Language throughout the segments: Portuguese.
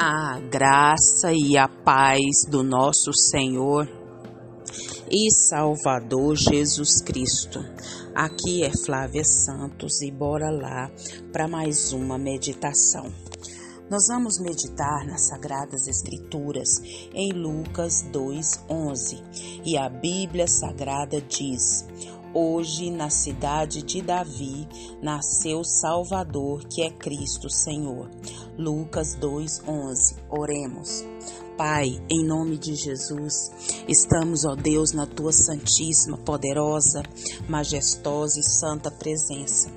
A graça e a paz do nosso Senhor e Salvador Jesus Cristo. Aqui é Flávia Santos e bora lá para mais uma meditação. Nós vamos meditar nas Sagradas Escrituras em Lucas 2:11 e a Bíblia Sagrada diz: Hoje, na cidade de Davi, nasceu Salvador, que é Cristo Senhor. Lucas 2:11. Oremos. Pai, em nome de Jesus, estamos, ó Deus, na tua santíssima, poderosa, majestosa e santa presença.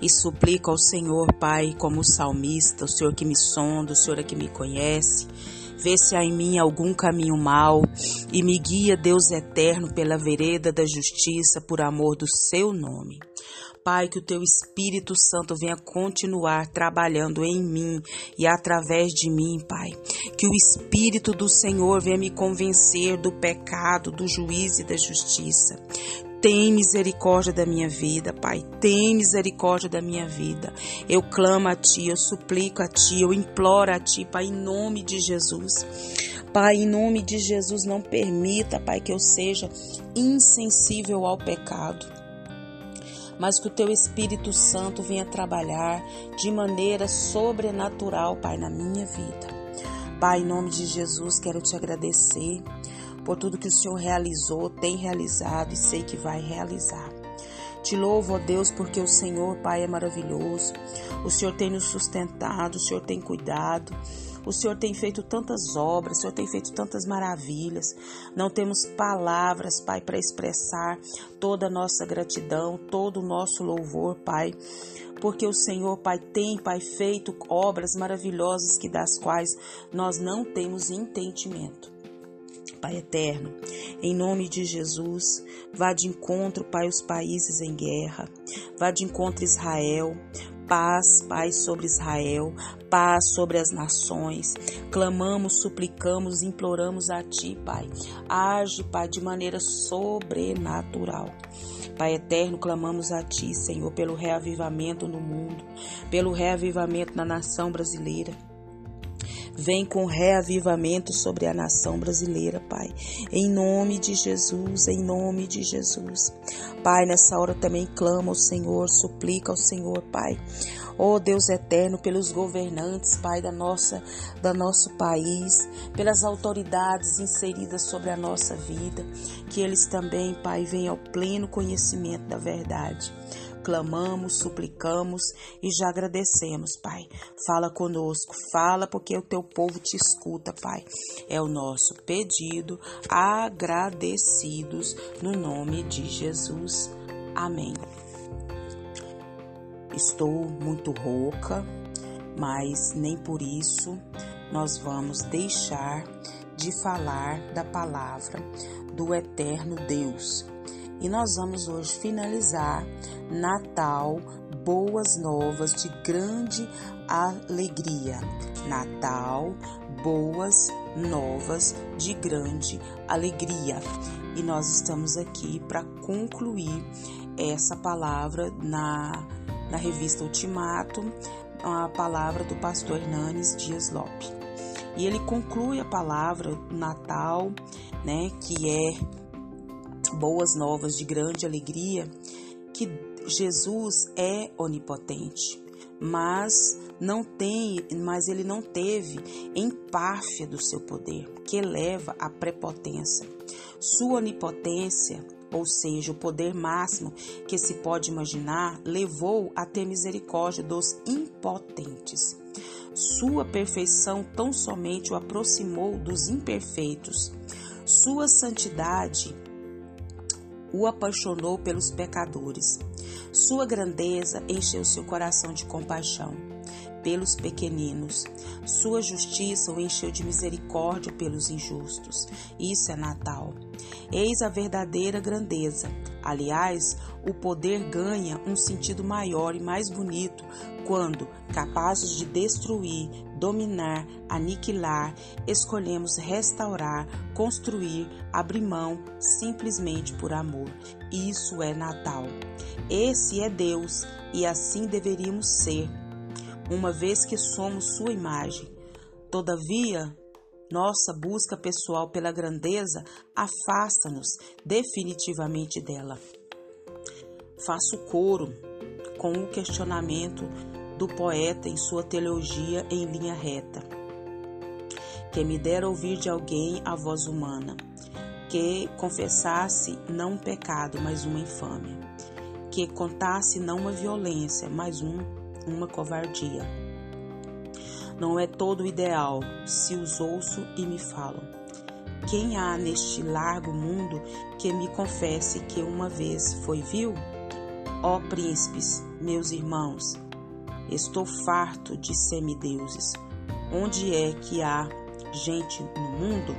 E suplico ao Senhor, Pai, como salmista, o Senhor que me sonda, o Senhor é que me conhece, Vê se há em mim algum caminho mau e me guia, Deus eterno, pela vereda da justiça, por amor do seu nome. Pai, que o teu Espírito Santo venha continuar trabalhando em mim e através de mim, Pai. Que o Espírito do Senhor venha me convencer do pecado, do juízo e da justiça. Tem misericórdia da minha vida, Pai. Tem misericórdia da minha vida. Eu clamo a Ti, eu suplico a Ti, eu imploro a Ti, Pai, em nome de Jesus. Pai, em nome de Jesus, não permita, Pai, que eu seja insensível ao pecado. Mas que o Teu Espírito Santo venha trabalhar de maneira sobrenatural, Pai, na minha vida. Pai, em nome de Jesus, quero te agradecer por tudo que o Senhor realizou, tem realizado e sei que vai realizar. Te louvo, ó Deus, porque o Senhor, Pai, é maravilhoso. O Senhor tem nos sustentado, o Senhor tem cuidado. O Senhor tem feito tantas obras, o Senhor tem feito tantas maravilhas. Não temos palavras, Pai, para expressar toda a nossa gratidão, todo o nosso louvor, Pai. Porque o Senhor, Pai, tem, Pai, feito obras maravilhosas que das quais nós não temos entendimento. Pai eterno, em nome de Jesus, vá de encontro, Pai, os países em guerra, vá de encontro Israel, paz, Pai, sobre Israel, paz sobre as nações. Clamamos, suplicamos, imploramos a Ti, Pai. Age, Pai, de maneira sobrenatural. Pai eterno, clamamos a Ti, Senhor, pelo reavivamento no mundo, pelo reavivamento na nação brasileira. Vem com reavivamento sobre a nação brasileira, Pai. Em nome de Jesus, em nome de Jesus. Pai, nessa hora também clama ao Senhor, suplica ao Senhor, Pai. Oh Deus eterno, pelos governantes, Pai, da nossa, da nosso país, pelas autoridades inseridas sobre a nossa vida, que eles também, Pai, venham ao pleno conhecimento da verdade clamamos, suplicamos e já agradecemos, Pai. Fala conosco, fala porque o teu povo te escuta, Pai. É o nosso pedido, agradecidos no nome de Jesus. Amém. Estou muito rouca, mas nem por isso nós vamos deixar de falar da palavra do eterno Deus e nós vamos hoje finalizar Natal, boas novas de grande alegria. Natal, boas novas de grande alegria. E nós estamos aqui para concluir essa palavra na, na revista Ultimato, a palavra do pastor Hernanes Dias Lopes. E ele conclui a palavra Natal, né, que é boas novas de grande alegria que Jesus é onipotente, mas não tem, mas ele não teve empáfia do seu poder, que leva à prepotência. Sua onipotência, ou seja, o poder máximo que se pode imaginar, levou a ter misericórdia dos impotentes. Sua perfeição tão somente o aproximou dos imperfeitos. Sua santidade o apaixonou pelos pecadores. Sua grandeza encheu seu coração de compaixão pelos pequeninos. Sua justiça o encheu de misericórdia pelos injustos. Isso é Natal. Eis a verdadeira grandeza. Aliás, o poder ganha um sentido maior e mais bonito quando, capazes de destruir, dominar, aniquilar, escolhemos restaurar, construir, abrir mão simplesmente por amor. Isso é Natal. Esse é Deus e assim deveríamos ser, uma vez que somos Sua imagem. Todavia, nossa busca pessoal pela grandeza afasta-nos definitivamente dela. Faço coro com o questionamento do poeta em sua teologia em linha reta. Que me dera ouvir de alguém a voz humana, que confessasse não um pecado, mas uma infâmia, que contasse não uma violência, mas um, uma covardia. Não é todo ideal se os ouço e me falam. Quem há neste largo mundo que me confesse que uma vez foi vil? Ó príncipes, meus irmãos, estou farto de semideuses. Onde é que há gente no mundo?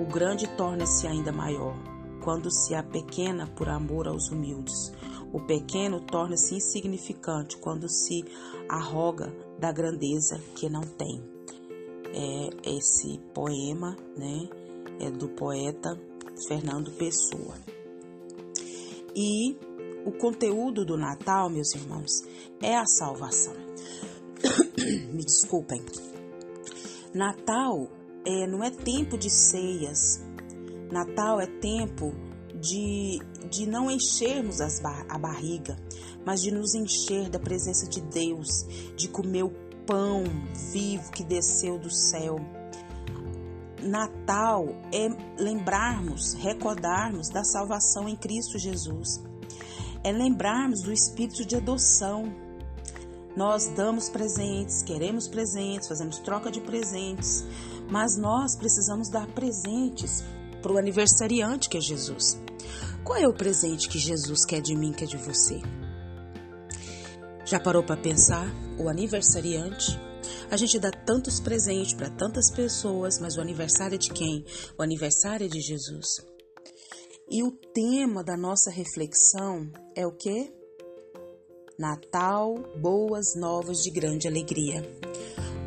O grande torna-se ainda maior quando se apequena por amor aos humildes. O pequeno torna-se insignificante quando se arroga da grandeza que não tem. É esse poema, né, é do poeta Fernando Pessoa. E o conteúdo do Natal, meus irmãos, é a salvação. Me desculpem. Natal é, não é tempo de ceias. Natal é tempo de, de não enchermos as a barriga, mas de nos encher da presença de Deus, de comer o pão vivo que desceu do céu. Natal é lembrarmos, recordarmos da salvação em Cristo Jesus. É lembrarmos do espírito de adoção. Nós damos presentes, queremos presentes, fazemos troca de presentes, mas nós precisamos dar presentes para o aniversariante que é Jesus. Qual é o presente que Jesus quer de mim, quer de você? Já parou para pensar? O aniversariante? A gente dá tantos presentes para tantas pessoas, mas o aniversário é de quem? O aniversário é de Jesus. E o tema da nossa reflexão é o que? Natal, boas novas de grande alegria.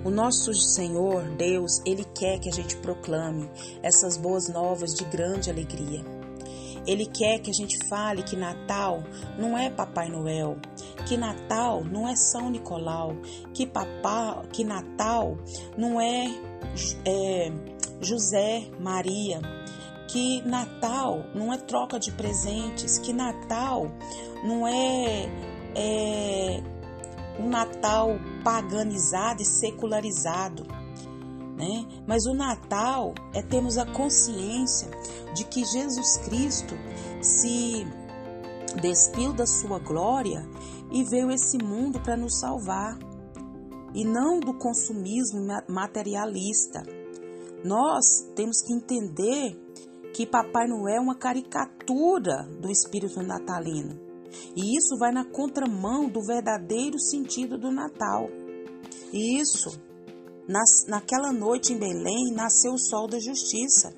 O nosso Senhor, Deus, Ele quer que a gente proclame essas boas novas de grande alegria. Ele quer que a gente fale que Natal não é Papai Noel, que Natal não é São Nicolau, que papá, que Natal não é, é José Maria, que Natal não é troca de presentes, que Natal não é, é um Natal paganizado e secularizado. Né? Mas o Natal é termos a consciência de que Jesus Cristo se despiu da sua glória e veio esse mundo para nos salvar, e não do consumismo materialista. Nós temos que entender que Papai Noel é uma caricatura do espírito natalino. E isso vai na contramão do verdadeiro sentido do Natal. E isso, nas, naquela noite em Belém, nasceu o sol da justiça.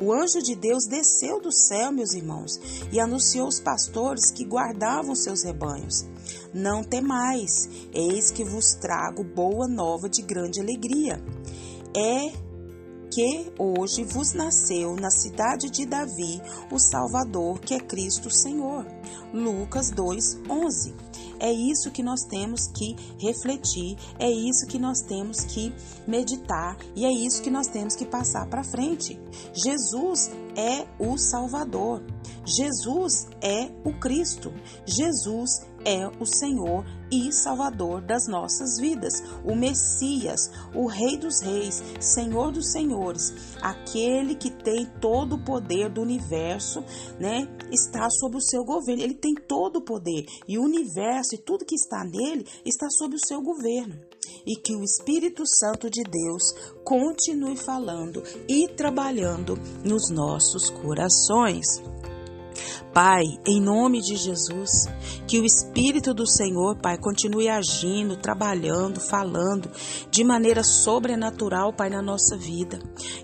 O anjo de Deus desceu do céu, meus irmãos, e anunciou aos pastores que guardavam seus rebanhos: Não temais, eis que vos trago boa nova de grande alegria. É que hoje vos nasceu na cidade de Davi o Salvador, que é Cristo Senhor. Lucas 2:11. É isso que nós temos que refletir, é isso que nós temos que meditar e é isso que nós temos que passar para frente. Jesus é o Salvador. Jesus é o Cristo. Jesus é o Senhor e Salvador das nossas vidas, o Messias, o Rei dos Reis, Senhor dos Senhores, aquele que tem todo o poder do universo, né? Está sob o seu governo. Ele tem todo o poder e o universo e tudo que está nele está sob o seu governo. E que o Espírito Santo de Deus continue falando e trabalhando nos nossos corações. Pai, em nome de Jesus, que o Espírito do Senhor, Pai, continue agindo, trabalhando, falando de maneira sobrenatural, Pai, na nossa vida.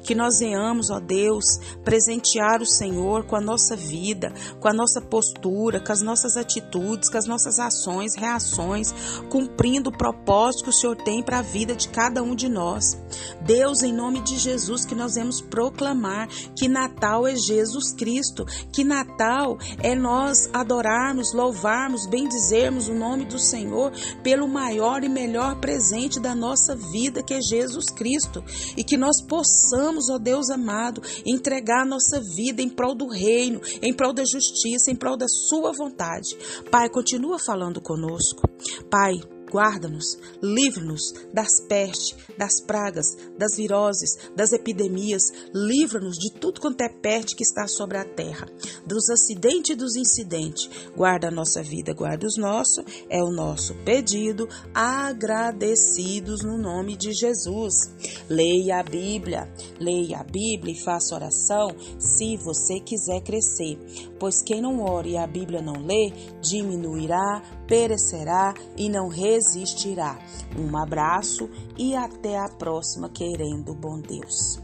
Que nós venhamos, ó Deus, presentear o Senhor com a nossa vida, com a nossa postura, com as nossas atitudes, com as nossas ações, reações, cumprindo o propósito que o Senhor tem para a vida de cada um de nós. Deus, em nome de Jesus, que nós vamos proclamar que Natal é Jesus Cristo, que Natal é nós adorarmos, louvarmos, bendizermos o nome do Senhor pelo maior e melhor presente da nossa vida, que é Jesus Cristo. E que nós possamos, ó Deus amado, entregar a nossa vida em prol do reino, em prol da justiça, em prol da Sua vontade. Pai, continua falando conosco. Pai, Guarda-nos, livra-nos das pestes, das pragas, das viroses, das epidemias, livra-nos de tudo quanto é peste que está sobre a terra, dos acidentes e dos incidentes. Guarda a nossa vida, guarda os nossos, é o nosso pedido, agradecidos no nome de Jesus. Leia a Bíblia, leia a Bíblia e faça oração se você quiser crescer, pois quem não ore e a Bíblia não lê, diminuirá, perecerá e não resistirá. Um abraço e até a próxima, querendo bom Deus.